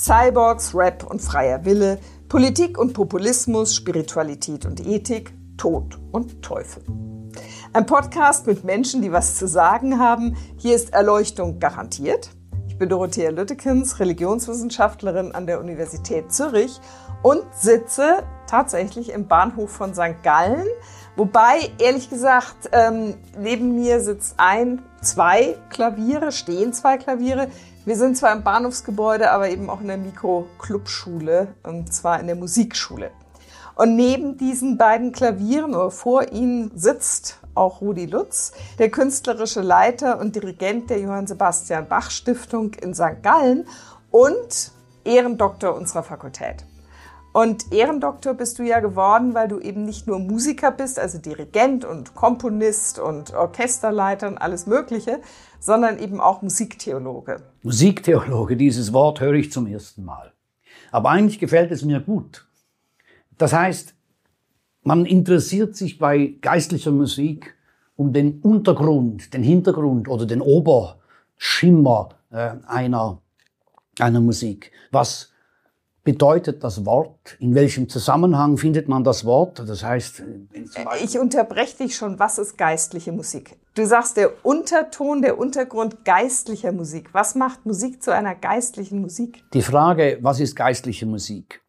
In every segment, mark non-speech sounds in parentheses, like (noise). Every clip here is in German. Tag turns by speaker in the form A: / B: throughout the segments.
A: Cyborgs, Rap und freier Wille, Politik und Populismus, Spiritualität und Ethik, Tod und Teufel. Ein Podcast mit Menschen, die was zu sagen haben. Hier ist Erleuchtung garantiert. Ich bin Dorothea Lüttekens, Religionswissenschaftlerin an der Universität Zürich und sitze tatsächlich im Bahnhof von St. Gallen. Wobei, ehrlich gesagt, ähm, neben mir sitzt ein, zwei Klaviere, stehen zwei Klaviere. Wir sind zwar im Bahnhofsgebäude, aber eben auch in der Mikro-Clubschule, und zwar in der Musikschule. Und neben diesen beiden Klavieren oder vor ihnen sitzt auch Rudi Lutz, der künstlerische Leiter und Dirigent der Johann Sebastian Bach Stiftung in St. Gallen und Ehrendoktor unserer Fakultät. Und Ehrendoktor bist du ja geworden, weil du eben nicht nur Musiker bist, also Dirigent und Komponist und Orchesterleiter und alles Mögliche, sondern eben auch Musiktheologe.
B: Musiktheologe, dieses Wort höre ich zum ersten Mal. Aber eigentlich gefällt es mir gut. Das heißt, man interessiert sich bei geistlicher Musik um den Untergrund, den Hintergrund oder den Oberschimmer äh, einer, einer Musik. Was bedeutet das Wort? In welchem Zusammenhang findet man das Wort? Das heißt,
A: ich unterbreche dich schon. Was ist geistliche Musik? Du sagst der Unterton, der Untergrund geistlicher Musik. Was macht Musik zu einer geistlichen Musik?
B: Die Frage, was ist geistliche Musik?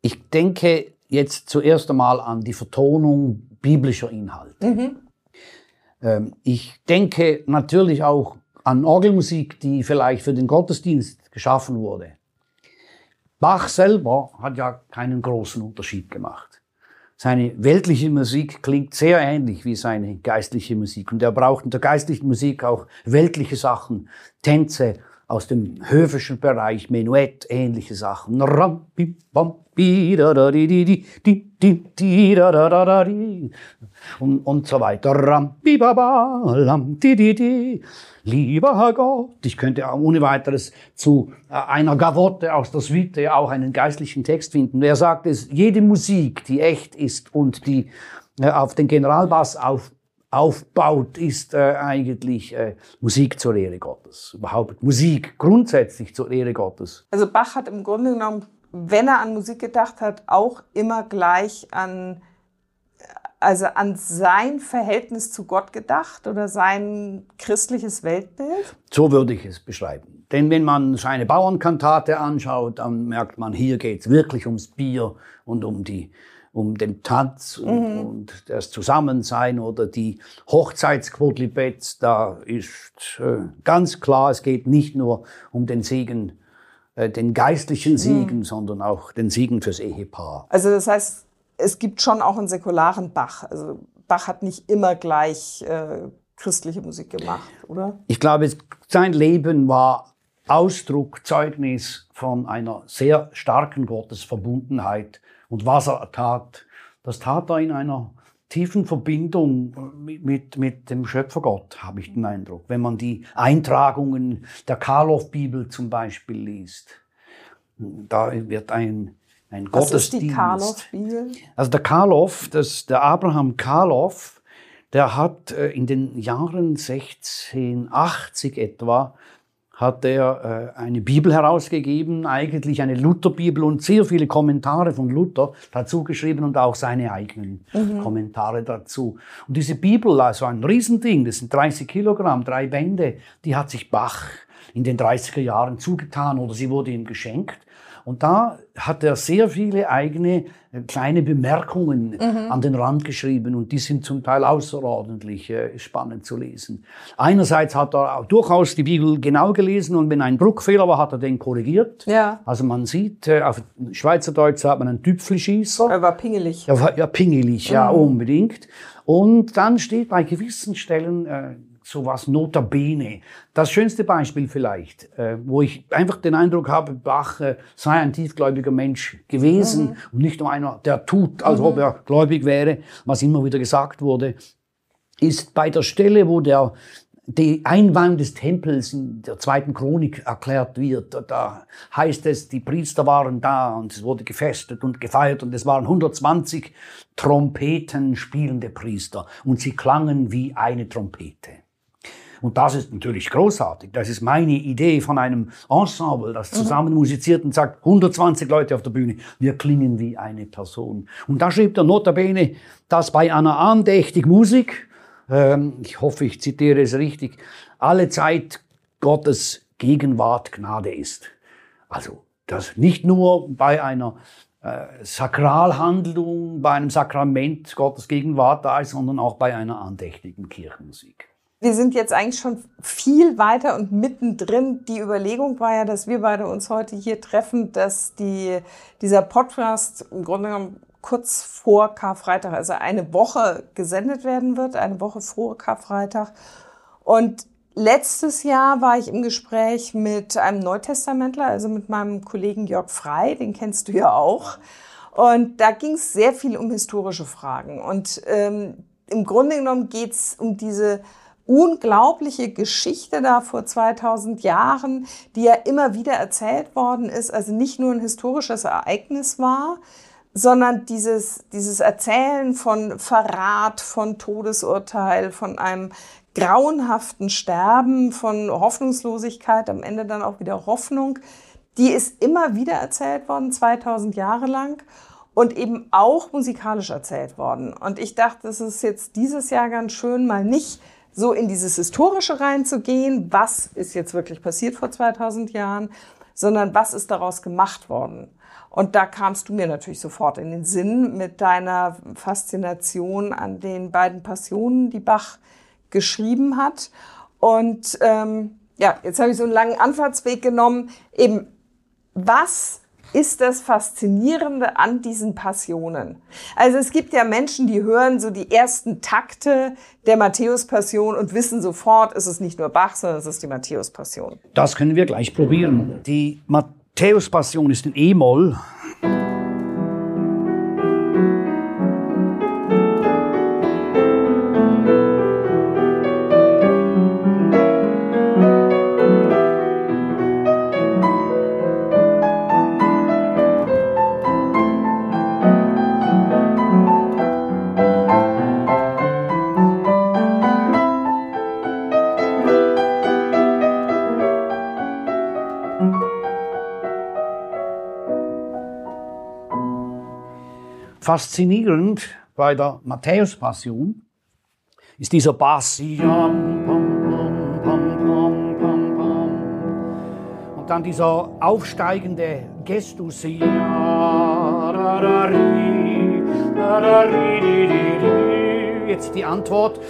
B: Ich denke jetzt zuerst einmal an die Vertonung biblischer Inhalte. Mhm. Ähm, ich denke natürlich auch an Orgelmusik, die vielleicht für den Gottesdienst geschaffen wurde. Bach selber hat ja keinen großen Unterschied gemacht. Seine weltliche Musik klingt sehr ähnlich wie seine geistliche Musik. Und er braucht in der geistlichen Musik auch weltliche Sachen, Tänze aus dem höfischen Bereich, Menuett, ähnliche Sachen. Und, und so weiter. Lieber Herr Gott, ich könnte ohne weiteres zu äh, einer Gavotte aus der Suite auch einen geistlichen Text finden. Er sagt es, jede Musik, die echt ist und die äh, auf den Generalbass auf, aufbaut, ist äh, eigentlich äh, Musik zur Ehre Gottes. Überhaupt Musik grundsätzlich zur Ehre Gottes.
A: Also Bach hat im Grunde genommen, wenn er an Musik gedacht hat, auch immer gleich an also an sein Verhältnis zu Gott gedacht oder sein christliches Weltbild?
B: So würde ich es beschreiben. Denn wenn man seine Bauernkantate anschaut, dann merkt man, hier geht es wirklich ums Bier und um die um den Tanz und, mhm. und das Zusammensein oder die Hochzeitsquodlibets, da ist äh, ganz klar, es geht nicht nur um den Segen, den geistlichen Segen, mhm. sondern auch den Segen fürs Ehepaar.
A: Also das heißt, es gibt schon auch einen säkularen Bach. Also Bach hat nicht immer gleich äh, christliche Musik gemacht, oder?
B: Ich glaube, sein Leben war Ausdruck, Zeugnis von einer sehr starken Gottesverbundenheit. Und was er tat, das tat er in einer tiefen Verbindung mit, mit, mit dem Schöpfergott, habe ich den Eindruck. Wenn man die Eintragungen der Karloff-Bibel zum Beispiel liest, da wird ein ein Was Gottesdienst.
A: ist die Karloff-Bibel?
B: Also der Karloff, das, der Abraham Karloff, der hat äh, in den Jahren 1680 etwa, hat er äh, eine Bibel herausgegeben, eigentlich eine Lutherbibel und sehr viele Kommentare von Luther dazu geschrieben und auch seine eigenen mhm. Kommentare dazu. Und diese Bibel, also ein Riesending, das sind 30 Kilogramm, drei Bände, die hat sich Bach in den 30er Jahren zugetan oder sie wurde ihm geschenkt. Und da hat er sehr viele eigene äh, kleine Bemerkungen mhm. an den Rand geschrieben und die sind zum Teil außerordentlich äh, spannend zu lesen. Einerseits hat er auch durchaus die Bibel genau gelesen und wenn ein Druckfehler war, hat er den korrigiert. Ja. Also man sieht, äh, auf Schweizerdeutsch sagt man einen Tüpfelschießer.
A: Er war pingelig.
B: Er war ja pingelig, mhm. ja unbedingt. Und dann steht bei gewissen Stellen äh, sowas notabene. Das schönste Beispiel vielleicht, äh, wo ich einfach den Eindruck habe, Bach äh, sei ein tiefgläubiger Mensch gewesen mhm. und nicht nur einer, der tut, als mhm. ob er gläubig wäre, was immer wieder gesagt wurde, ist bei der Stelle, wo der die Einweihung des Tempels in der zweiten Chronik erklärt wird. Da heißt es, die Priester waren da und es wurde gefestet und gefeiert und es waren 120 Trompeten spielende Priester und sie klangen wie eine Trompete. Und das ist natürlich großartig. Das ist meine Idee von einem Ensemble, das zusammen musiziert und sagt, 120 Leute auf der Bühne, wir klingen wie eine Person. Und da schrieb der Notabene, dass bei einer andächtig Musik, ähm, ich hoffe, ich zitiere es richtig, alle Zeit Gottes Gegenwart Gnade ist. Also, dass nicht nur bei einer äh, Sakralhandlung, bei einem Sakrament Gottes Gegenwart da ist, sondern auch bei einer andächtigen Kirchenmusik.
A: Wir sind jetzt eigentlich schon viel weiter und mittendrin. Die Überlegung war ja, dass wir beide uns heute hier treffen, dass die, dieser Podcast im Grunde genommen kurz vor Karfreitag, also eine Woche gesendet werden wird, eine Woche vor Karfreitag. Und letztes Jahr war ich im Gespräch mit einem Neutestamentler, also mit meinem Kollegen Jörg Frei, den kennst du ja auch. Und da ging es sehr viel um historische Fragen. Und ähm, im Grunde genommen geht es um diese unglaubliche Geschichte da vor 2000 Jahren, die ja immer wieder erzählt worden ist, also nicht nur ein historisches Ereignis war, sondern dieses, dieses Erzählen von Verrat, von Todesurteil, von einem grauenhaften Sterben, von Hoffnungslosigkeit, am Ende dann auch wieder Hoffnung, die ist immer wieder erzählt worden, 2000 Jahre lang und eben auch musikalisch erzählt worden. Und ich dachte, es ist jetzt dieses Jahr ganz schön, mal nicht so in dieses Historische reinzugehen, was ist jetzt wirklich passiert vor 2000 Jahren, sondern was ist daraus gemacht worden. Und da kamst du mir natürlich sofort in den Sinn mit deiner Faszination an den beiden Passionen, die Bach geschrieben hat. Und ähm, ja, jetzt habe ich so einen langen Anfahrtsweg genommen. Eben, was ist das Faszinierende an diesen Passionen. Also es gibt ja Menschen, die hören so die ersten Takte der Matthäus-Passion und wissen sofort, es ist nicht nur Bach, sondern es ist die Matthäus-Passion.
B: Das können wir gleich probieren. Die Matthäus-Passion ist in E-Moll faszinierend bei der Matthäus-Passion ist dieser Bass. Und dann dieser aufsteigende Gestus. Jetzt die Antwort.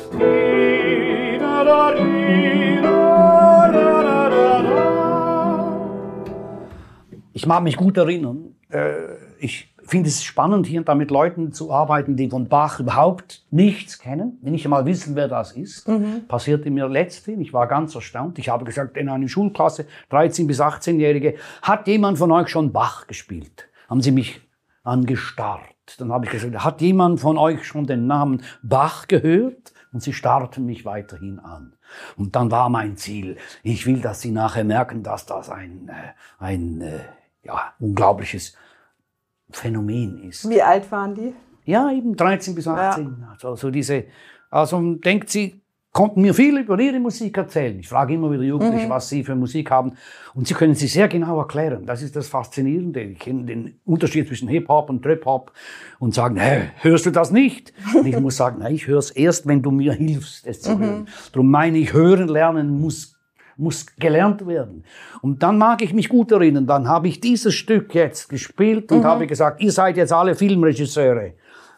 B: Ich mag mich gut erinnern. Äh, ich finde es spannend, hier da mit Leuten zu arbeiten, die von Bach überhaupt nichts kennen, die nicht einmal wissen, wer das ist. Mhm. Passierte mir letztens, ich war ganz erstaunt. Ich habe gesagt, in einer Schulklasse, 13- bis 18-Jährige, hat jemand von euch schon Bach gespielt? Haben sie mich angestarrt. Dann habe ich gesagt, hat jemand von euch schon den Namen Bach gehört? Und sie starrten mich weiterhin an. Und dann war mein Ziel, ich will, dass sie nachher merken, dass das ein, äh, ein äh, ja, unglaubliches Phänomen ist.
A: Wie alt waren die?
B: Ja, eben 13 bis 18. Ja. Also, also diese, also denkt sie, konnten mir viel über ihre Musik erzählen. Ich frage immer wieder Jugendliche, mhm. was sie für Musik haben. Und sie können sie sehr genau erklären. Das ist das Faszinierende. Die kennen den Unterschied zwischen Hip-Hop und Trip-Hop und sagen, hä, hörst du das nicht? Und ich muss sagen, ich höre es erst, wenn du mir hilfst, es zu mhm. hören. Darum meine ich, hören lernen muss muss gelernt werden. Und dann mag ich mich gut erinnern, dann habe ich dieses Stück jetzt gespielt und mhm. habe gesagt, ihr seid jetzt alle Filmregisseure.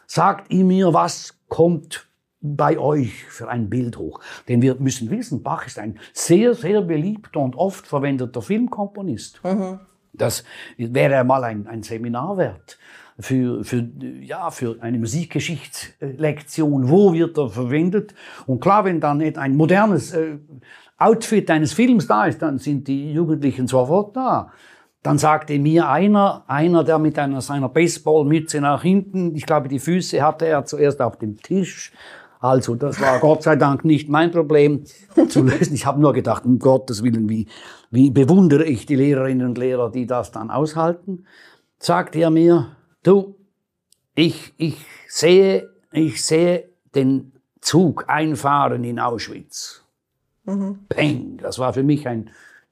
B: Sagt ihr mir, was kommt bei euch für ein Bild hoch? Denn wir müssen wissen, Bach ist ein sehr, sehr beliebter und oft verwendeter Filmkomponist. Mhm. Das wäre mal ein, ein Seminar wert für, für, ja, für eine Musikgeschichtslektion, wo wird er verwendet. Und klar, wenn dann nicht ein modernes äh, Outfit eines Films da ist, dann sind die Jugendlichen sofort da. Dann sagte mir einer, einer, der mit einer seiner Baseballmütze nach hinten, ich glaube, die Füße hatte er zuerst auf dem Tisch. Also, das war (laughs) Gott sei Dank nicht mein Problem zu lösen. Ich habe nur gedacht, um Gottes Willen, wie, wie bewundere ich die Lehrerinnen und Lehrer, die das dann aushalten. Sagte er mir, du, ich, ich sehe, ich sehe den Zug einfahren in Auschwitz. Mhm. Peng, das war für mich ein,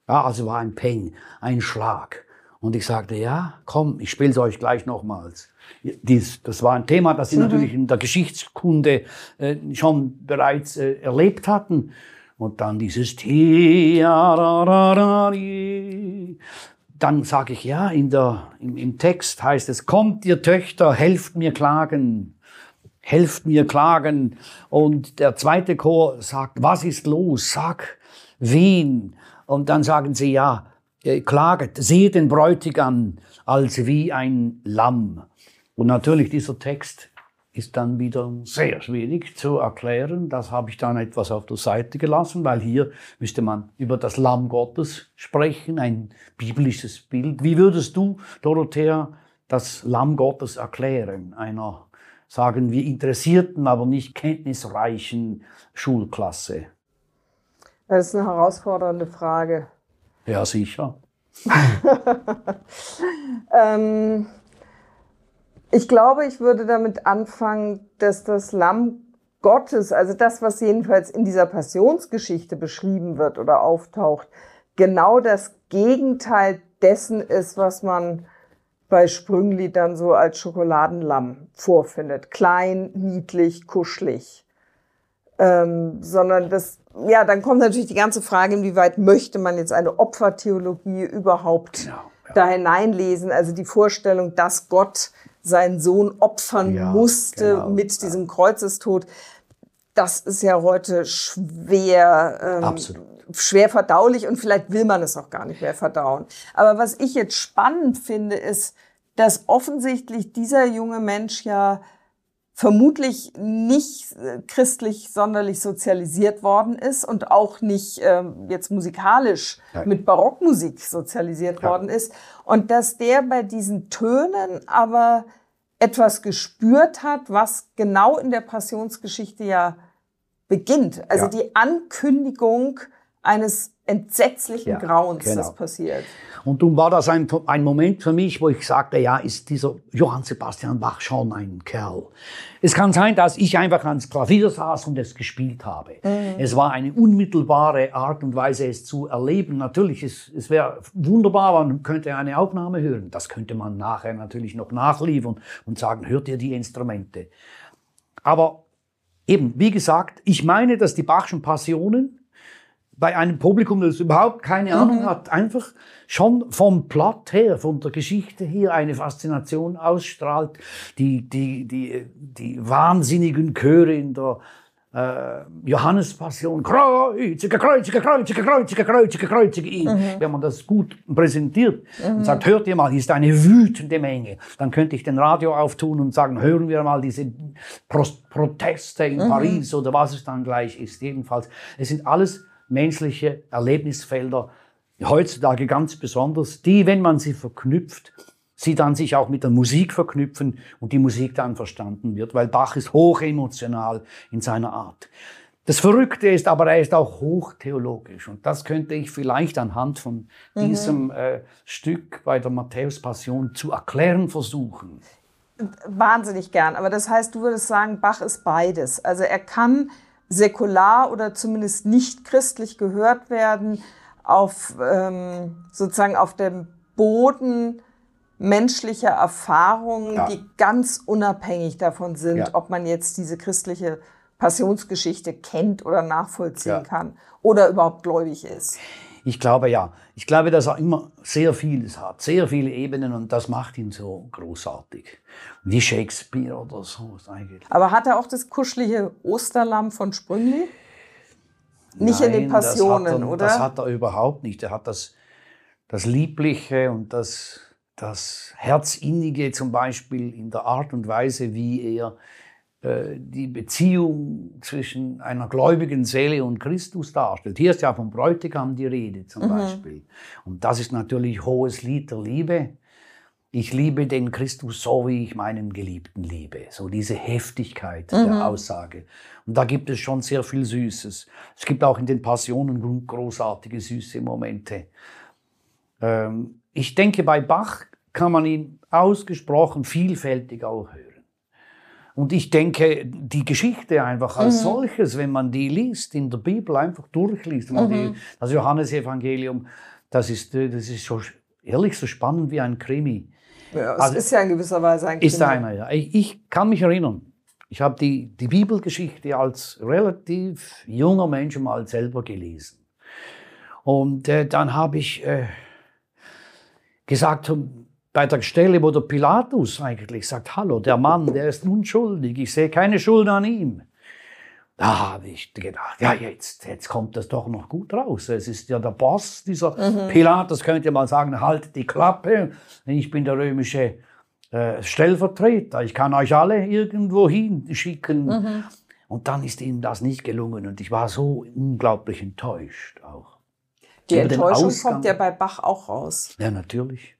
B: ja, also war ein Peng, ein Schlag. Und ich sagte, ja, komm, ich spiele es euch gleich nochmals. Dies, das war ein Thema, das sie mhm. natürlich in der Geschichtskunde äh, schon bereits äh, erlebt hatten. Und dann dieses Dann sage ich, ja, in der, im, im Text heißt es, kommt ihr Töchter, helft mir klagen helft mir klagen. Und der zweite Chor sagt, was ist los? Sag wen. Und dann sagen sie, ja, äh, klaget, seht den Bräutigam als wie ein Lamm. Und natürlich dieser Text ist dann wieder sehr schwierig zu erklären. Das habe ich dann etwas auf der Seite gelassen, weil hier müsste man über das Lamm Gottes sprechen, ein biblisches Bild. Wie würdest du, Dorothea, das Lamm Gottes erklären, einer sagen wir, interessierten, aber nicht kenntnisreichen Schulklasse?
A: Das ist eine herausfordernde Frage.
B: Ja, sicher. (laughs)
A: ähm, ich glaube, ich würde damit anfangen, dass das Lamm Gottes, also das, was jedenfalls in dieser Passionsgeschichte beschrieben wird oder auftaucht, genau das Gegenteil dessen ist, was man bei Sprüngli dann so als Schokoladenlamm vorfindet. Klein, niedlich, kuschelig. Ähm, sondern das, ja, dann kommt natürlich die ganze Frage, inwieweit möchte man jetzt eine Opfertheologie überhaupt genau, ja. da hineinlesen? Also die Vorstellung, dass Gott seinen Sohn opfern ja, musste genau, mit diesem Kreuzestod, das ist ja heute schwer, ähm, schwer verdaulich und vielleicht will man es auch gar nicht mehr verdauen. Aber was ich jetzt spannend finde, ist, dass offensichtlich dieser junge Mensch ja vermutlich nicht äh, christlich sonderlich sozialisiert worden ist und auch nicht ähm, jetzt musikalisch Nein. mit Barockmusik sozialisiert ja. worden ist und dass der bei diesen Tönen aber etwas gespürt hat, was genau in der Passionsgeschichte ja beginnt. Also ja. die Ankündigung eines entsetzlichen ja, Grauens, genau. das passiert.
B: Und nun war das ein, ein Moment für mich, wo ich sagte, ja, ist dieser Johann Sebastian Bach schon ein Kerl. Es kann sein, dass ich einfach ans Klavier saß und es gespielt habe. Mhm. Es war eine unmittelbare Art und Weise, es zu erleben. Natürlich, es, es wäre wunderbar, man könnte eine Aufnahme hören. Das könnte man nachher natürlich noch nachliefern und sagen, hört ihr die Instrumente. Aber eben, wie gesagt, ich meine, dass die Bachschen Passionen bei einem Publikum, das überhaupt keine Ahnung mhm. hat, einfach schon vom Plot her, von der Geschichte her eine Faszination ausstrahlt. Die, die, die, die wahnsinnigen Chöre in der äh, Johannespassion, kreuzige, kreuzige, kreuzige, kreuzige, kreuzige, kreuzige ihn. Mhm. Wenn man das gut präsentiert mhm. und sagt, hört ihr mal, hier ist eine wütende Menge, dann könnte ich den Radio auftun und sagen, hören wir mal diese Pro Proteste in mhm. Paris oder was es dann gleich ist. Jedenfalls, es sind alles menschliche Erlebnisfelder, heutzutage ganz besonders, die, wenn man sie verknüpft, sie dann sich auch mit der Musik verknüpfen und die Musik dann verstanden wird, weil Bach ist hochemotional in seiner Art. Das Verrückte ist aber, er ist auch hochtheologisch und das könnte ich vielleicht anhand von mhm. diesem äh, Stück bei der Matthäus-Passion zu erklären versuchen.
A: Wahnsinnig gern, aber das heißt, du würdest sagen, Bach ist beides. Also er kann säkular oder zumindest nicht christlich gehört werden, auf ähm, sozusagen auf dem Boden menschlicher Erfahrungen, ja. die ganz unabhängig davon sind, ja. ob man jetzt diese christliche Passionsgeschichte kennt oder nachvollziehen ja. kann oder überhaupt gläubig ist.
B: Ich glaube ja. Ich glaube, dass er immer sehr vieles hat, sehr viele Ebenen und das macht ihn so großartig. Wie Shakespeare oder so eigentlich.
A: Aber hat er auch das kuschelige Osterlamm von Sprüngli? Nicht Nein, in den Passionen,
B: das er,
A: oder?
B: Das hat er überhaupt nicht. Er hat das, das Liebliche und das, das Herzinnige zum Beispiel in der Art und Weise, wie er äh, die Beziehung zwischen einer gläubigen Seele und Christus darstellt. Hier ist ja vom Bräutigam die Rede zum mhm. Beispiel. Und das ist natürlich hohes Lied der Liebe. Ich liebe den Christus so, wie ich meinen Geliebten liebe. So diese Heftigkeit mhm. der Aussage. Und da gibt es schon sehr viel Süßes. Es gibt auch in den Passionen großartige süße Momente. Ähm, ich denke, bei Bach kann man ihn ausgesprochen vielfältig auch hören. Und ich denke, die Geschichte einfach als mhm. solches, wenn man die liest, in der Bibel einfach durchliest, mhm. die, das Johannesevangelium, das ist, das ist so ehrlich so spannend wie ein Krimi.
A: Ja, es also, ist ja in gewisser Weise ein Krimi.
B: Ist einer, ja. Ich, ich kann mich erinnern, ich habe die, die Bibelgeschichte als relativ junger Mensch mal selber gelesen. Und äh, dann habe ich äh, gesagt, bei der Stelle, wo der Pilatus eigentlich sagt, hallo, der Mann, der ist unschuldig, ich sehe keine Schuld an ihm. Da habe ich gedacht, ja, jetzt, jetzt kommt das doch noch gut raus. Es ist ja der Boss, dieser mhm. Pilatus, könnte man sagen, halt die Klappe. Ich bin der römische äh, Stellvertreter. Ich kann euch alle irgendwo hinschicken. Mhm. Und dann ist ihm das nicht gelungen. Und ich war so unglaublich enttäuscht auch.
A: Die Enttäuschung kommt ja bei Bach auch raus.
B: Ja, natürlich.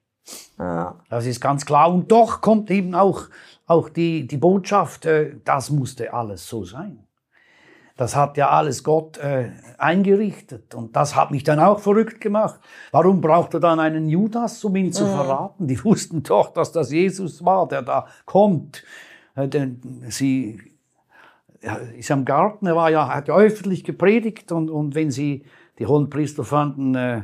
B: Ja. Das ist ganz klar. Und doch kommt eben auch, auch die, die Botschaft, äh, das musste alles so sein. Das hat ja alles Gott äh, eingerichtet. Und das hat mich dann auch verrückt gemacht. Warum braucht er dann einen Judas, um ihn zu mhm. verraten? Die wussten doch, dass das Jesus war, der da kommt. Äh, denn sie ja, ist am Garten, er war ja, hat ja öffentlich gepredigt und, und wenn sie, die hohen Priester fanden, äh,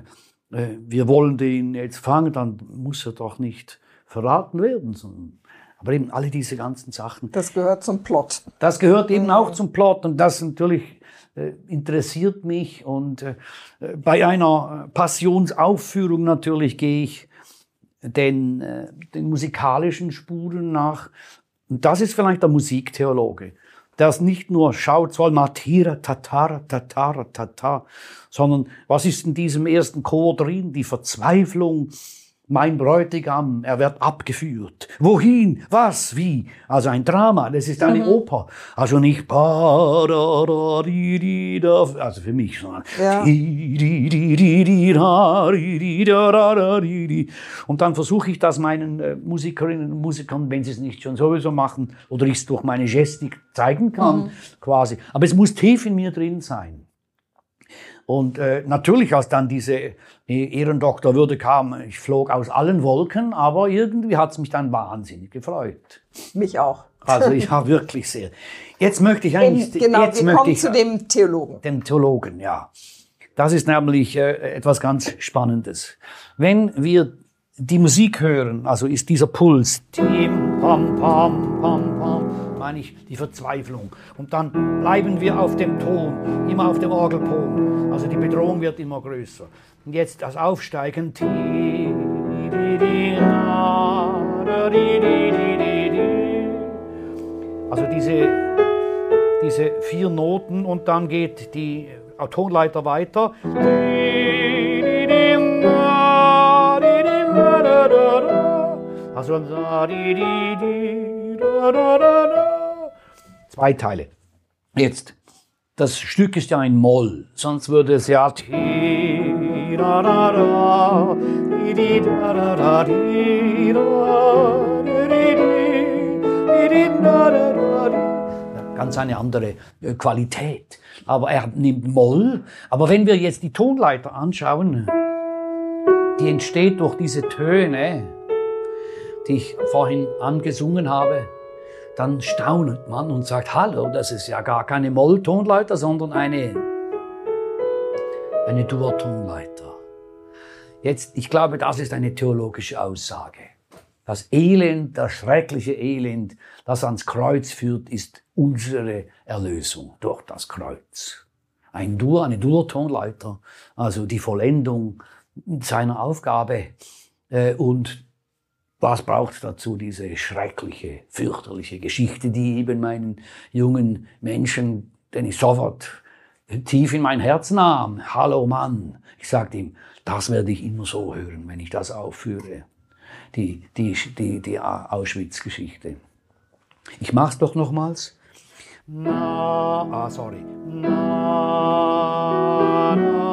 B: wir wollen den jetzt fangen, dann muss er doch nicht verraten werden, aber eben alle diese ganzen Sachen.
A: Das gehört zum Plot.
B: Das gehört eben auch zum Plot und das natürlich äh, interessiert mich. Und äh, bei einer Passionsaufführung natürlich gehe ich den, äh, den musikalischen Spuren nach. Und das ist vielleicht der Musiktheologe, es nicht nur schaut, soll Matira, Tatara, Tatara, Tata, sondern was ist in diesem ersten Chor drin? Die Verzweiflung, mein Bräutigam, er wird abgeführt. Wohin? Was? Wie? Also ein Drama, das ist eine mhm. Oper. Also nicht also für mich, sondern ja. und dann versuche ich das meinen äh, Musikerinnen und Musikern, wenn sie es nicht schon sowieso machen oder ich es durch meine Gestik zeigen kann, mhm. quasi. Aber es muss tief in mir drin sein. Und äh, natürlich, als dann diese Ehrendoktorwürde kam, ich flog aus allen Wolken, aber irgendwie hat es mich dann wahnsinnig gefreut.
A: Mich auch.
B: Also (laughs) ich habe wirklich sehr. Jetzt möchte ich eigentlich.
A: In, genau,
B: jetzt
A: wir möchte kommen ich, zu dem Theologen.
B: Dem Theologen, ja. Das ist nämlich äh, etwas ganz Spannendes. Wenn wir die Musik hören, also ist dieser Puls, tim, pam, pam, pam, meine ich die Verzweiflung. Und dann bleiben wir auf dem Ton, immer auf dem Orgelton. Also die Bedrohung wird immer größer. Und jetzt das Aufsteigen. Also diese, diese vier Noten und dann geht die Tonleiter weiter. Also Zwei Teile. Jetzt, das Stück ist ja ein Moll, sonst würde es ja ganz eine andere äh, Qualität. Aber er nimmt Moll. Aber wenn wir jetzt die Tonleiter anschauen, die entsteht durch diese Töne, die ich vorhin angesungen habe, dann staunet man und sagt, hallo, das ist ja gar keine Molltonleiter, sondern eine, eine Durtonleiter. Jetzt, ich glaube, das ist eine theologische Aussage. Das Elend, das schreckliche Elend, das ans Kreuz führt, ist unsere Erlösung durch das Kreuz. Ein Dur, eine Durtonleiter, also die Vollendung seiner Aufgabe. Äh, und was braucht dazu diese schreckliche, fürchterliche Geschichte, die eben meinen jungen Menschen, den ich sofort tief in mein Herz nahm. Hallo Mann. Ich sagte ihm, das werde ich immer so hören, wenn ich das aufführe. Die, die, die, die Auschwitz-Geschichte. Ich mach's doch nochmals. Na, ah, sorry. Na, na,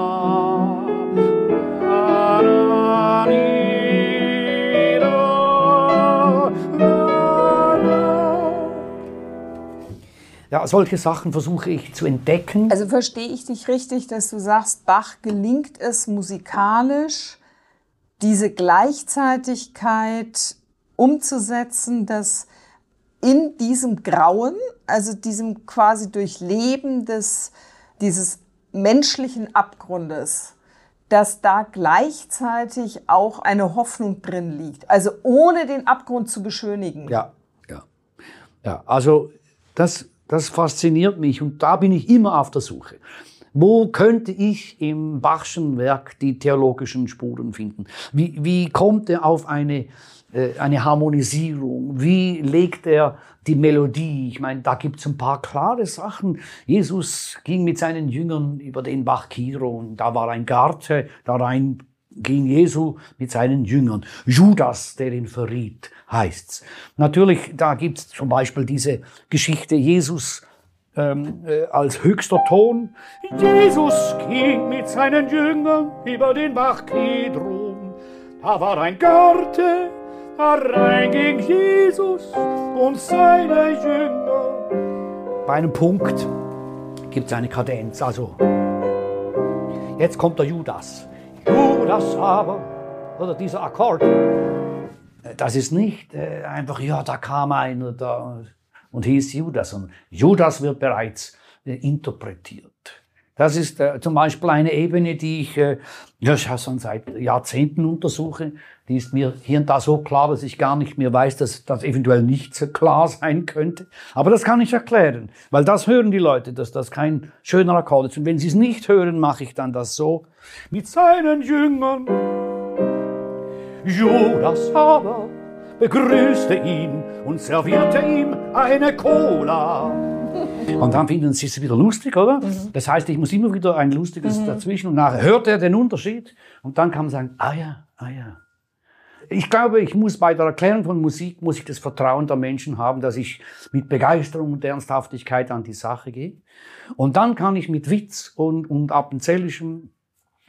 B: Ja, solche Sachen versuche ich zu entdecken.
A: Also verstehe ich dich richtig, dass du sagst, Bach gelingt es musikalisch, diese Gleichzeitigkeit umzusetzen, dass in diesem Grauen, also diesem quasi Durchleben des, dieses menschlichen Abgrundes, dass da gleichzeitig auch eine Hoffnung drin liegt. Also ohne den Abgrund zu beschönigen.
B: Ja, ja. Ja, also das, das fasziniert mich und da bin ich immer auf der Suche. Wo könnte ich im Bachschen Werk die theologischen Spuren finden? Wie, wie kommt er auf eine, äh, eine Harmonisierung? Wie legt er die Melodie? Ich meine, da gibt es ein paar klare Sachen. Jesus ging mit seinen Jüngern über den Bach Kidron. Da war ein Garten, da rein ging Jesu mit seinen Jüngern. Judas, der ihn verriet, heißt's. Natürlich, da gibt's zum Beispiel diese Geschichte Jesus ähm, äh, als höchster Ton. Jesus ging mit seinen Jüngern über den Bach Kidron. Da war ein Garten, da rein ging Jesus und seine Jünger. Bei einem Punkt gibt es eine Kadenz. Also, jetzt kommt der Judas. Judas aber, oder dieser Akkord, das ist nicht äh, einfach, ja, da kam einer da und hieß Judas. Und Judas wird bereits äh, interpretiert. Das ist äh, zum Beispiel eine Ebene, die ich äh, ja, schon seit Jahrzehnten untersuche. Die ist mir hier und da so klar, dass ich gar nicht mehr weiß, dass das eventuell nicht so klar sein könnte. Aber das kann ich erklären, weil das hören die Leute, dass das kein schöner Akkord ist. Und wenn sie es nicht hören, mache ich dann das so. Mit seinen Jüngern. Judas aber begrüßte ihn und servierte ihm eine Cola. Und dann finden sie es wieder lustig, oder? Mhm. Das heißt, ich muss immer wieder ein lustiges mhm. dazwischen und nachher hört er den Unterschied und dann kann man sagen, ah ja, ah ja. Ich glaube, ich muss bei der Erklärung von Musik, muss ich das Vertrauen der Menschen haben, dass ich mit Begeisterung und Ernsthaftigkeit an die Sache gehe. Und dann kann ich mit Witz und, und appenzellischem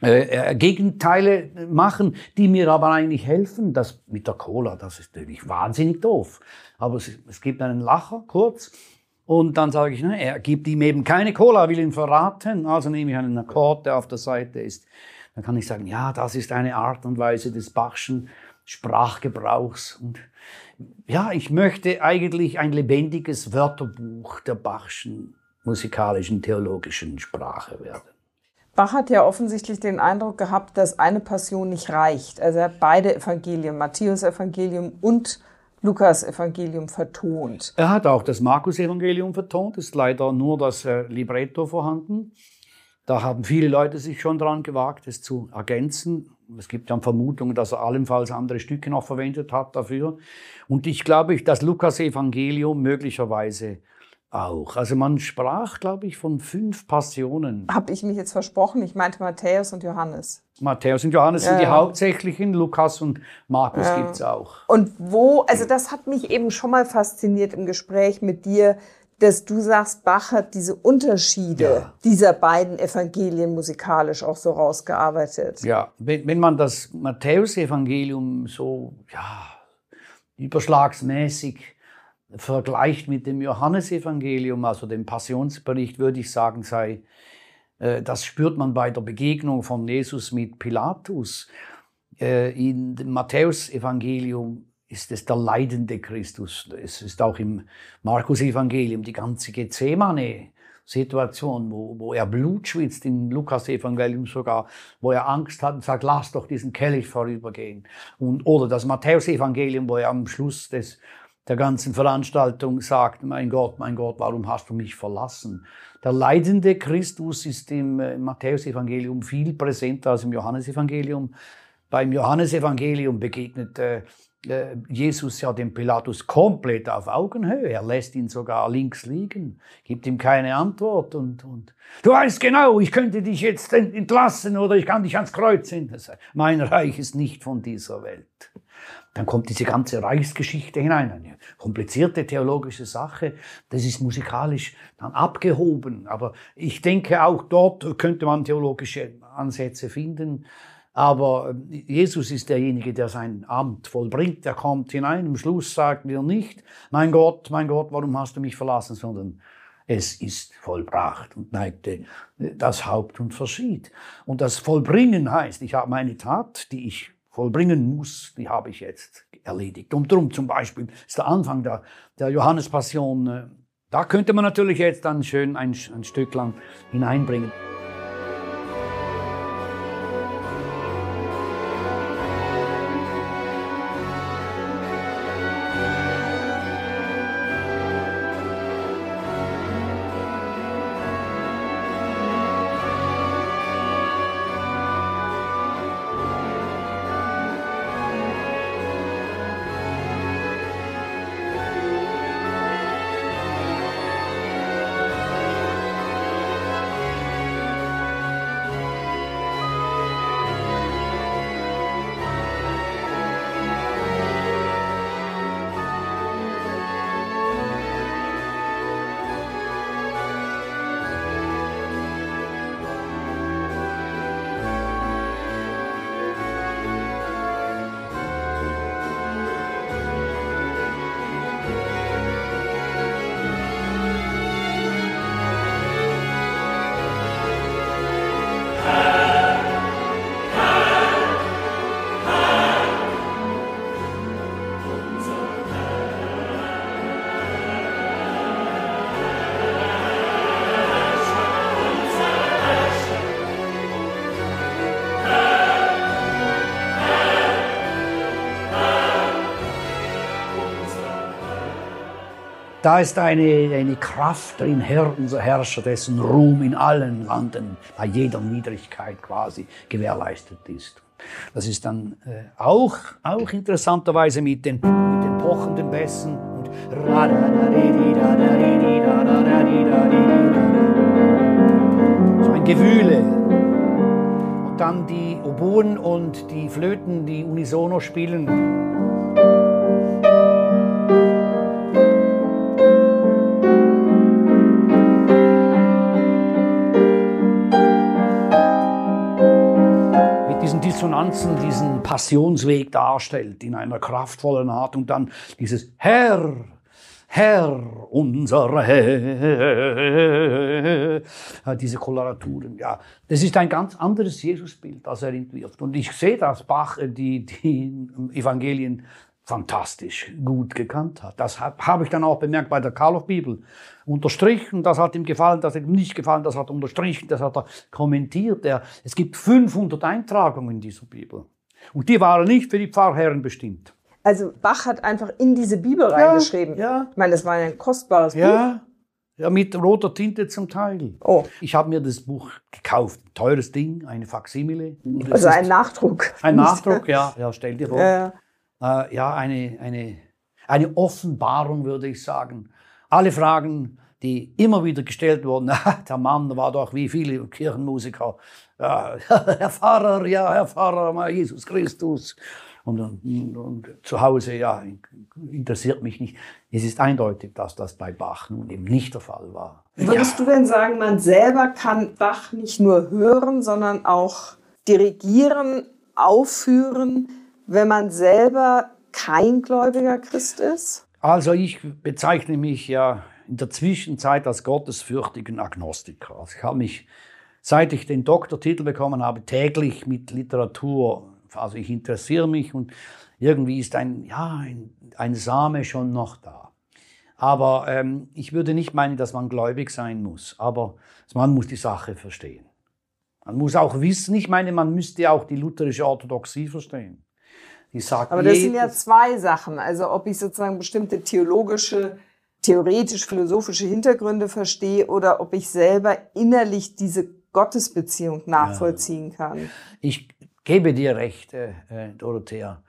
B: äh, äh, Gegenteile machen, die mir aber eigentlich helfen. Das mit der Cola, das ist natürlich wahnsinnig doof. Aber es, es gibt einen Lacher kurz und dann sage ich, ne, er gibt ihm eben keine Cola, will ihn verraten. Also nehme ich einen Akkord, der auf der Seite ist. Dann kann ich sagen, ja, das ist eine Art und Weise des Bachschen Sprachgebrauchs. Und ja, ich möchte eigentlich ein lebendiges Wörterbuch der Bachschen musikalischen, theologischen Sprache werden.
A: Bach hat ja offensichtlich den Eindruck gehabt, dass eine Passion nicht reicht. Also er hat beide Evangelien, Matthäus-Evangelium und Lukas-Evangelium vertont.
B: Er hat auch das Markus-Evangelium vertont, ist leider nur das äh, Libretto vorhanden. Da haben viele Leute sich schon dran gewagt, es zu ergänzen. Es gibt dann Vermutungen, dass er allenfalls andere Stücke noch verwendet hat dafür. Und ich glaube, das Lukas-Evangelium möglicherweise auch. Also man sprach, glaube ich, von fünf Passionen.
A: Habe ich mich jetzt versprochen? Ich meinte Matthäus und Johannes.
B: Matthäus und Johannes ja. sind die hauptsächlichen, Lukas und Markus ja. es auch.
A: Und wo, also das hat mich eben schon mal fasziniert im Gespräch mit dir, dass du sagst, Bach hat diese Unterschiede ja. dieser beiden Evangelien musikalisch auch so rausgearbeitet.
B: Ja, wenn, wenn man das Matthäus-Evangelium so, ja, überschlagsmäßig vergleicht mit dem Johannesevangelium, also dem Passionsbericht, würde ich sagen, sei, äh, das spürt man bei der Begegnung von Jesus mit Pilatus. Äh, in dem Matthäusevangelium ist es der leidende Christus. Es ist auch im Markus-Evangelium die ganze Gethsemane. Situation, wo, wo er Blut schwitzt, im Lukas-Evangelium sogar, wo er Angst hat und sagt, lass doch diesen Kelch vorübergehen. Und, oder das Matthäus-Evangelium, wo er am Schluss des der ganzen Veranstaltung sagt, mein Gott, mein Gott, warum hast du mich verlassen? Der leidende Christus ist im äh, Matthäusevangelium viel präsenter als im Johannesevangelium. Beim Johannesevangelium begegnet äh, Jesus ja dem Pilatus komplett auf Augenhöhe. Er lässt ihn sogar links liegen, gibt ihm keine Antwort und, und du weißt genau, ich könnte dich jetzt entlassen oder ich kann dich ans Kreuz senden. Mein Reich ist nicht von dieser Welt. Dann kommt diese ganze Reichsgeschichte hinein, eine komplizierte theologische Sache. Das ist musikalisch dann abgehoben. Aber ich denke, auch dort könnte man theologische Ansätze finden. Aber Jesus ist derjenige, der sein Amt vollbringt. Er kommt hinein. Am Schluss sagt er nicht, mein Gott, mein Gott, warum hast du mich verlassen, sondern es ist vollbracht und neigte das Haupt und verschied. Und das Vollbringen heißt, ich habe meine Tat, die ich vollbringen muss, die habe ich jetzt erledigt. Und darum zum Beispiel ist der Anfang der, der Johannespassion, äh, da könnte man natürlich jetzt dann schön ein, ein Stück lang hineinbringen. Da ist eine, eine Kraft drin, Herr, unser Herrscher, dessen Ruhm in allen Landen, bei jeder Niedrigkeit quasi gewährleistet ist. Das ist dann äh, auch, auch interessanterweise mit den, mit den pochenden Bässen und so ein Gewühle. Und dann die Oboen und die Flöten, die unisono spielen. Dissonanzen diesen Passionsweg darstellt in einer kraftvollen Art und dann dieses Herr, Herr, unser Herr, diese Koloraturen, ja, das ist ein ganz anderes Jesusbild, das er entwirft. Und ich sehe, dass Bach die, die Evangelien fantastisch gut gekannt hat. Das habe ich dann auch bemerkt bei der Karloff-Bibel. Unterstrichen, das hat ihm gefallen, das hat ihm nicht gefallen, das hat er unterstrichen, das hat er kommentiert. Er, es gibt 500 Eintragungen in dieser Bibel. Und die waren nicht für die Pfarrherren bestimmt.
A: Also Bach hat einfach in diese Bibel ja, reingeschrieben.
B: Ja.
A: Ich meine, das war ein kostbares
B: ja. Buch. Ja, mit roter Tinte zum Teil.
A: Oh.
B: Ich habe mir das Buch gekauft. Teures Ding, eine Faximile.
A: Also ein Nachdruck.
B: Ein Nachdruck, ja. Ja, stell dir vor.
A: Ja,
B: äh, ja, eine, eine, eine Offenbarung, würde ich sagen. Alle Fragen, die immer wieder gestellt wurden, (laughs) der Mann war doch wie viele Kirchenmusiker, ja, (laughs) Herr Pfarrer, ja, Herr Pfarrer, Jesus Christus. Und, und, und, zu Hause, ja, interessiert mich nicht. Es ist eindeutig, dass das bei Bach nun eben nicht der Fall war.
A: Würdest ja. du denn sagen, man selber kann Bach nicht nur hören, sondern auch dirigieren, aufführen? Wenn man selber kein gläubiger Christ ist?
B: Also ich bezeichne mich ja in der Zwischenzeit als gottesfürchtigen Agnostiker. Also ich habe mich, seit ich den Doktortitel bekommen habe, täglich mit Literatur, also ich interessiere mich und irgendwie ist ein, ja, ein, ein Same schon noch da. Aber ähm, ich würde nicht meinen, dass man gläubig sein muss, aber man muss die Sache verstehen. Man muss auch wissen, ich meine, man müsste auch die lutherische Orthodoxie verstehen.
A: Die sagt Aber das sind ja zwei Sachen. Also ob ich sozusagen bestimmte theologische, theoretisch-philosophische Hintergründe verstehe oder ob ich selber innerlich diese Gottesbeziehung nachvollziehen kann.
B: Ich gebe dir recht, äh, äh, Dorothea.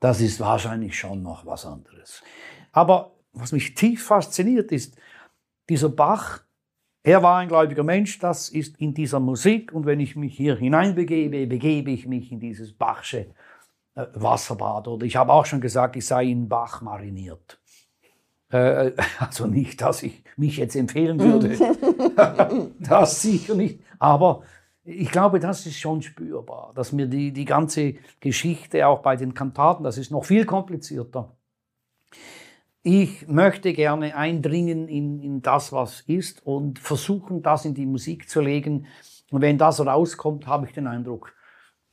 B: Das ist wahrscheinlich schon noch was anderes. Aber was mich tief fasziniert ist, dieser Bach, er war ein gläubiger Mensch, das ist in dieser Musik. Und wenn ich mich hier hineinbegebe, begebe ich mich in dieses Bachsche Wasserbad. Oder ich habe auch schon gesagt, ich sei in Bach mariniert. Äh, (laughs) also nicht, dass ich mich jetzt empfehlen würde. (laughs) das sicher nicht. Aber ich glaube, das ist schon spürbar, dass mir die, die ganze Geschichte auch bei den Kantaten, das ist noch viel komplizierter. Ich möchte gerne eindringen in, in das, was ist und versuchen, das in die Musik zu legen. Und wenn das rauskommt, habe ich den Eindruck,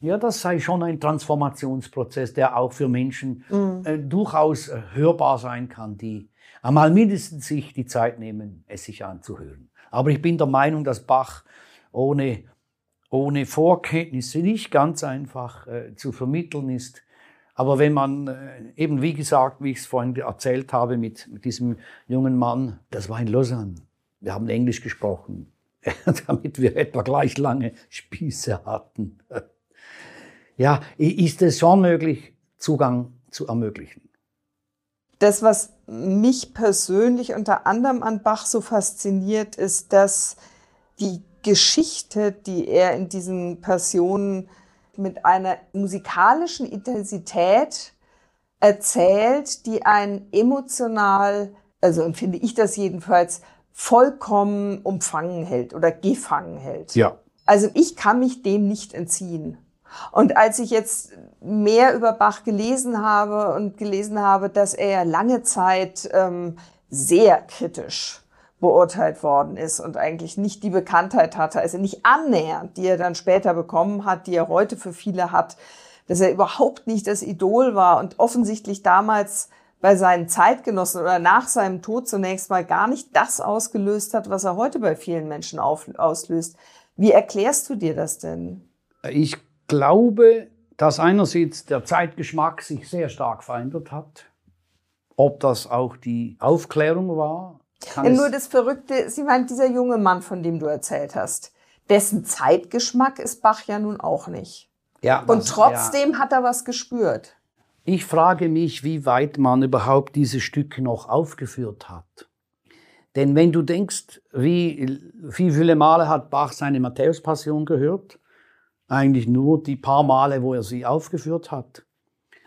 B: Ja, das sei schon ein Transformationsprozess, der auch für Menschen mhm. äh, durchaus äh, hörbar sein kann, die einmal mindestens sich die Zeit nehmen, es sich anzuhören. Aber ich bin der Meinung, dass Bach ohne, ohne Vorkenntnisse nicht ganz einfach äh, zu vermitteln ist. Aber wenn man äh, eben, wie gesagt, wie ich es vorhin erzählt habe mit, mit diesem jungen Mann, das war in Lausanne. Wir haben Englisch gesprochen, (laughs) damit wir etwa gleich lange Spieße hatten (laughs) ja, ist es schon möglich, Zugang zu ermöglichen.
A: Das, was mich persönlich unter anderem an Bach so fasziniert, ist, dass die Geschichte, die er in diesen Passionen mit einer musikalischen Intensität erzählt, die einen emotional, also empfinde ich das jedenfalls, vollkommen umfangen hält oder gefangen hält.
B: Ja.
A: Also ich kann mich dem nicht entziehen. Und als ich jetzt mehr über Bach gelesen habe und gelesen habe, dass er lange Zeit ähm, sehr kritisch beurteilt worden ist und eigentlich nicht die Bekanntheit hatte, also nicht annähernd, die er dann später bekommen hat, die er heute für viele hat, dass er überhaupt nicht das Idol war und offensichtlich damals bei seinen Zeitgenossen oder nach seinem Tod zunächst mal gar nicht das ausgelöst hat, was er heute bei vielen Menschen auf, auslöst. Wie erklärst du dir das denn?
B: Ich glaube, dass einerseits der Zeitgeschmack sich sehr stark verändert hat. Ob das auch die Aufklärung war?
A: Ja, nur das Verrückte, Sie meint dieser junge Mann, von dem du erzählt hast, dessen Zeitgeschmack ist Bach ja nun auch nicht. Ja, das, Und trotzdem ja. hat er was gespürt.
B: Ich frage mich, wie weit man überhaupt diese Stücke noch aufgeführt hat. Denn wenn du denkst, wie, wie viele Male hat Bach seine Matthäus-Passion gehört? Eigentlich nur die paar Male, wo er sie aufgeführt hat.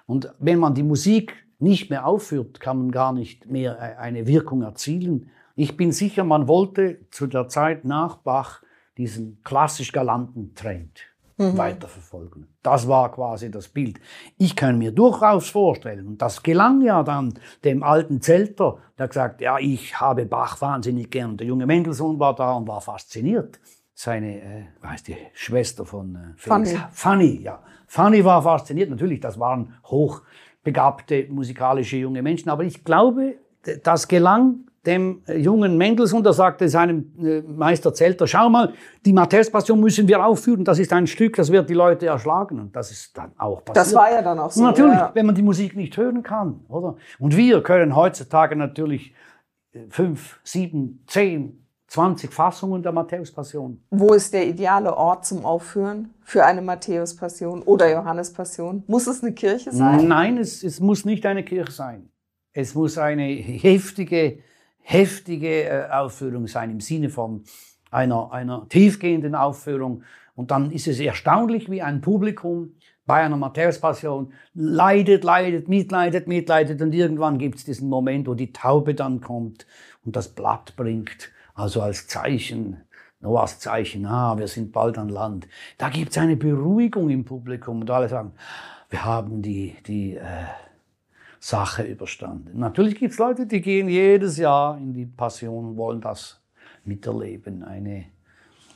B: Und wenn man die Musik nicht mehr aufführt, kann man gar nicht mehr äh, eine Wirkung erzielen. Ich bin sicher, man wollte zu der Zeit nach Bach diesen klassisch galanten Trend mhm. weiterverfolgen. Das war quasi das Bild. Ich kann mir durchaus vorstellen, und das gelang ja dann dem alten Zelter, der gesagt, ja, ich habe Bach wahnsinnig gern. Der junge Mendelssohn war da und war fasziniert seine, äh, heißt die Schwester von äh, Felix. Fanny. Fanny, ja. Fanny war fasziniert. Natürlich, das waren hochbegabte musikalische junge Menschen. Aber ich glaube, das gelang dem äh, jungen Mendelssohn, der sagte seinem äh, Meister Zelter, schau mal, die Matthäus-Passion müssen wir aufführen. Das ist ein Stück, das wird die Leute erschlagen. Und das ist dann auch passiert.
A: Das war ja dann auch so.
B: Und natürlich, ja. wenn man die Musik nicht hören kann, oder? Und wir können heutzutage natürlich äh, fünf, sieben, zehn, 20 Fassungen der Matthäus-Passion.
A: Wo ist der ideale Ort zum Aufführen für eine Matthäus-Passion oder Johannes-Passion? Muss es eine Kirche sein?
B: Nein, es, es muss nicht eine Kirche sein. Es muss eine heftige, heftige äh, Aufführung sein im Sinne von einer, einer tiefgehenden Aufführung. Und dann ist es erstaunlich, wie ein Publikum bei einer Matthäus-Passion leidet, leidet, mitleidet, mitleidet und irgendwann gibt es diesen Moment, wo die Taube dann kommt und das Blatt bringt also als Zeichen, Noahs Zeichen, ah, wir sind bald an Land. Da gibt es eine Beruhigung im Publikum und alle sagen, wir haben die, die äh, Sache überstanden. Natürlich gibt es Leute, die gehen jedes Jahr in die Passion und wollen das miterleben. Eine,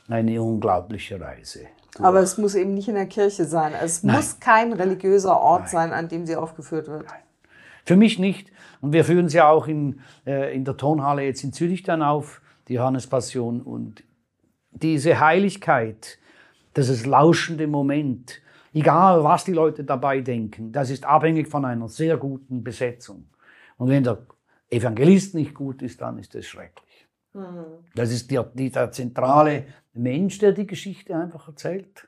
B: eine unglaubliche Reise.
A: Aber es muss eben nicht in der Kirche sein. Es Nein. muss kein religiöser Ort Nein. sein, an dem sie aufgeführt wird. Nein.
B: Für mich nicht. Und wir führen sie auch in, äh, in der Tonhalle jetzt in Zürich dann auf die Johannespassion und diese Heiligkeit, dieses lauschende Moment, egal was die Leute dabei denken, das ist abhängig von einer sehr guten Besetzung. Und wenn der Evangelist nicht gut ist, dann ist es schrecklich. Mhm. Das ist der, der zentrale Mensch, der die Geschichte einfach erzählt.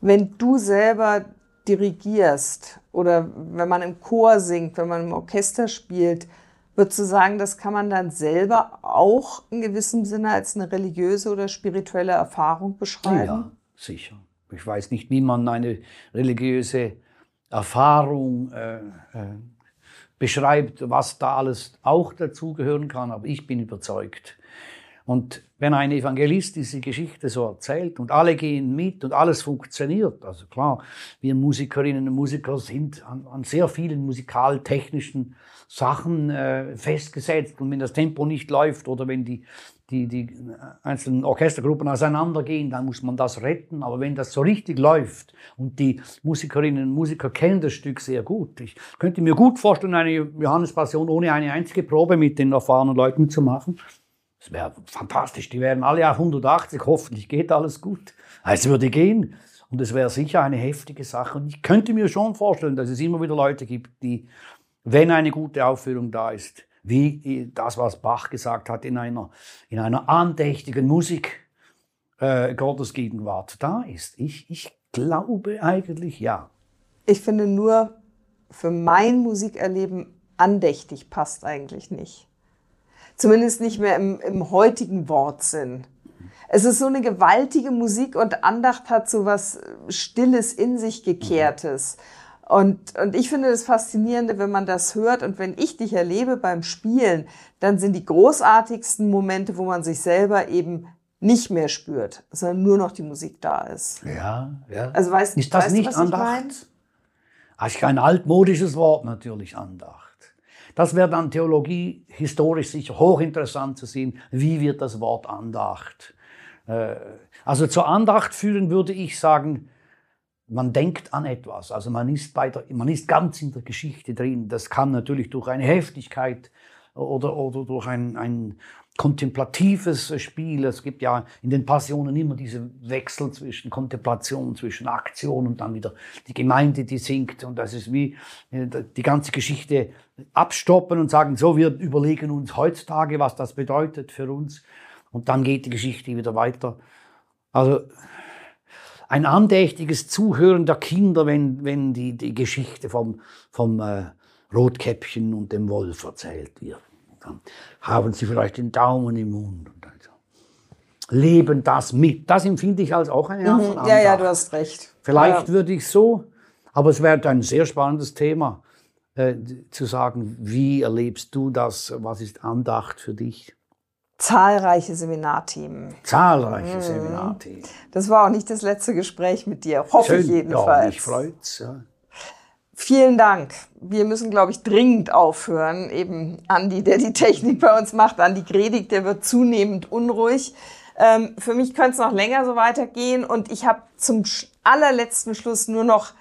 A: Wenn du selber dirigierst oder wenn man im Chor singt, wenn man im Orchester spielt, Würdest du sagen, das kann man dann selber auch in gewissem Sinne als eine religiöse oder spirituelle Erfahrung beschreiben?
B: Ja, sicher. Ich weiß nicht, wie man eine religiöse Erfahrung äh, äh, beschreibt, was da alles auch dazugehören kann, aber ich bin überzeugt. Und wenn ein Evangelist diese Geschichte so erzählt und alle gehen mit und alles funktioniert, also klar, wir Musikerinnen und Musiker sind an, an sehr vielen musikaltechnischen Sachen äh, festgesetzt und wenn das Tempo nicht läuft oder wenn die, die, die einzelnen Orchestergruppen auseinandergehen, dann muss man das retten. Aber wenn das so richtig läuft und die Musikerinnen und Musiker kennen das Stück sehr gut, ich könnte mir gut vorstellen, eine Johannespassion ohne eine einzige Probe mit den erfahrenen Leuten zu machen. Das wäre fantastisch. Die wären alle auf 180. Hoffentlich geht alles gut. Es würde gehen. Und es wäre sicher eine heftige Sache. Und ich könnte mir schon vorstellen, dass es immer wieder Leute gibt, die, wenn eine gute Aufführung da ist, wie das, was Bach gesagt hat, in einer, in einer andächtigen Musik äh, Gottes Gegenwart da ist. Ich, ich glaube eigentlich ja.
A: Ich finde nur, für mein Musikerleben andächtig passt eigentlich nicht. Zumindest nicht mehr im, im heutigen Wortsinn. Es ist so eine gewaltige Musik und Andacht hat so was Stilles in sich gekehrtes. Und, und ich finde das Faszinierende, wenn man das hört und wenn ich dich erlebe beim Spielen, dann sind die großartigsten Momente, wo man sich selber eben nicht mehr spürt, sondern nur noch die Musik da ist.
B: Ja, ja.
A: Also weißt,
B: ist das
A: weißt
B: nicht
A: du, was ich
B: Andacht?
A: mein?
B: Ist kein altmodisches Wort natürlich, Andacht. Das wäre dann Theologie historisch sicher hochinteressant zu sehen, wie wird das Wort Andacht. Äh, Also zur Andacht führen würde ich sagen, man denkt an etwas, also man ist, bei der, man ist ganz in der Geschichte drin. Das kann natürlich durch eine Heftigkeit oder, oder durch ein, ein kontemplatives Spiel. Es gibt ja in den Passionen immer diese Wechsel zwischen Kontemplation, zwischen Aktion und dann wieder die Gemeinde, die singt. Und das ist wie äh, die ganze Geschichte abstoppen und sagen, so, wir überlegen uns heutzutage, was das bedeutet für uns. Und dann geht die Geschichte wieder weiter. Also ein andächtiges Zuhören der Kinder, wenn, wenn die, die Geschichte vom, vom äh, Rotkäppchen und dem Wolf erzählt wird. Dann haben sie vielleicht den Daumen im Mund. Und dann so. Leben das mit. Das empfinde ich als auch eine Art von
A: Mhm. Ja, ja, du hast recht.
B: Vielleicht
A: Ja.
B: würde ich so, aber es wäre ein sehr spannendes Thema, äh, zu sagen, wie erlebst du das? Was ist Andacht für dich?
A: Zahlreiche Seminarthemen.
B: Zahlreiche
A: Mhm.
B: Seminarthemen.
A: Das war auch nicht das letzte Gespräch mit dir, hoffe ich
B: Ja,
A: jedenfalls.
B: mich freut's. Ja.
A: Vielen Dank. Wir müssen, glaube ich, dringend aufhören. Eben Andi, der die Technik bei uns macht, Andi Gredig, der wird zunehmend unruhig. Ähm, für mich könnte es noch länger so weitergehen und ich habe zum allerletzten Schluss nur noch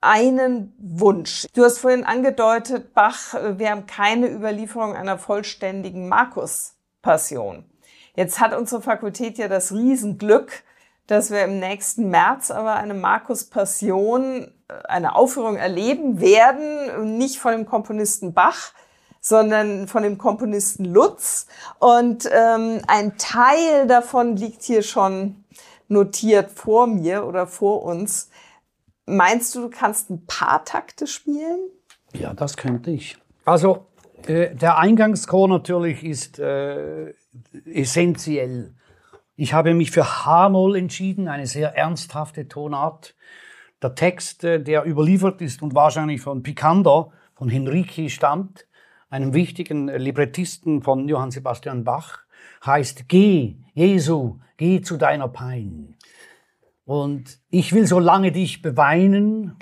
A: einen Wunsch. Du hast vorhin angedeutet, Bach, äh, wir haben keine Überlieferung einer vollständigen Markus-Passion. Jetzt hat unsere Fakultät ja das Riesenglück, dass wir im nächsten März aber eine Markus-Passion, eine Aufführung erleben werden, nicht von dem Komponisten Bach, sondern von dem Komponisten Lutz. Und ähm, ein Teil davon liegt hier schon notiert vor mir oder vor uns. Meinst du, du kannst ein paar Takte spielen?
B: Ja, das könnte ich. Also, äh, der Eingangschor natürlich ist äh, essentiell. Ich habe mich für H-Moll entschieden, eine sehr ernsthafte Tonart. Der Text, äh, der überliefert ist und wahrscheinlich von Picander, von Henrici stammt, einem wichtigen Librettisten von Johann Sebastian Bach, heißt Geh, Jesu, geh zu deiner Pein. Und ich will so lange dich beweinen,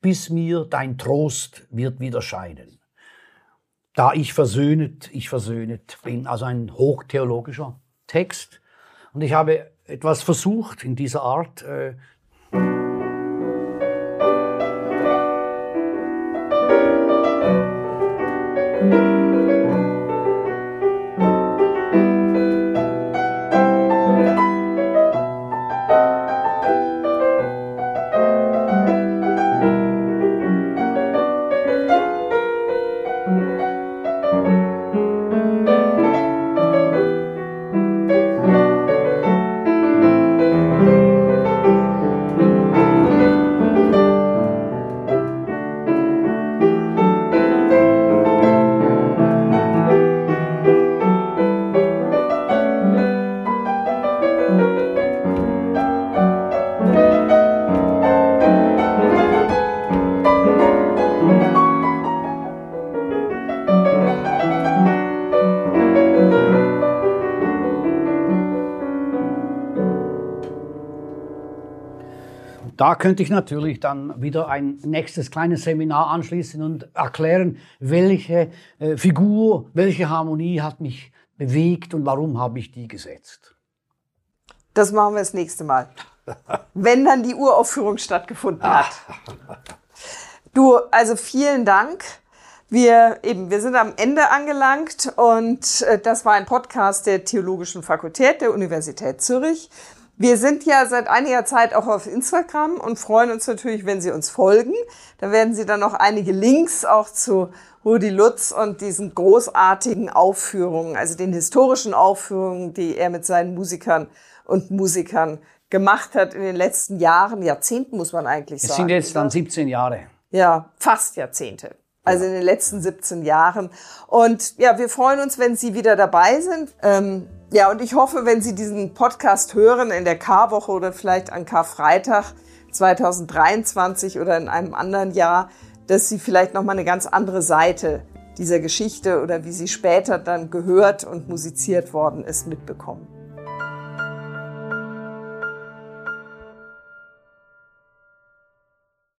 B: bis mir dein Trost wird wieder scheinen. Da ich versöhnet, ich versöhnet bin, also ein hochtheologischer Text. Und ich habe etwas versucht in dieser Art. Könnte ich natürlich dann wieder ein nächstes kleines Seminar anschließen und erklären, welche äh, Figur, welche Harmonie hat mich bewegt und warum habe ich die gesetzt.
A: Das machen wir das nächste Mal. Wenn dann die Uraufführung stattgefunden hat. Du, also vielen Dank. Wir eben, wir sind am Ende angelangt und äh, das war ein Podcast der Theologischen Fakultät der Universität Zürich. Wir sind ja seit einiger Zeit auch auf Instagram und freuen uns natürlich, wenn Sie uns folgen. Da werden Sie dann noch einige Links auch zu Rudi Lutz und diesen großartigen Aufführungen, also den historischen Aufführungen, die er mit seinen Musikern und Musikern gemacht hat in den letzten Jahren, Jahrzehnten muss man eigentlich sagen.
B: Es sind jetzt dann 17 Jahre.
A: Ja, fast Jahrzehnte. Also in den letzten 17 Jahren. Und ja, wir freuen uns, wenn Sie wieder dabei sind. Ähm, ja, und ich hoffe, wenn Sie diesen Podcast hören in der Karwoche oder vielleicht an Karfreitag 2023 oder in einem anderen Jahr, dass Sie vielleicht noch mal eine ganz andere Seite dieser Geschichte oder wie sie später dann gehört und musiziert worden ist, mitbekommen.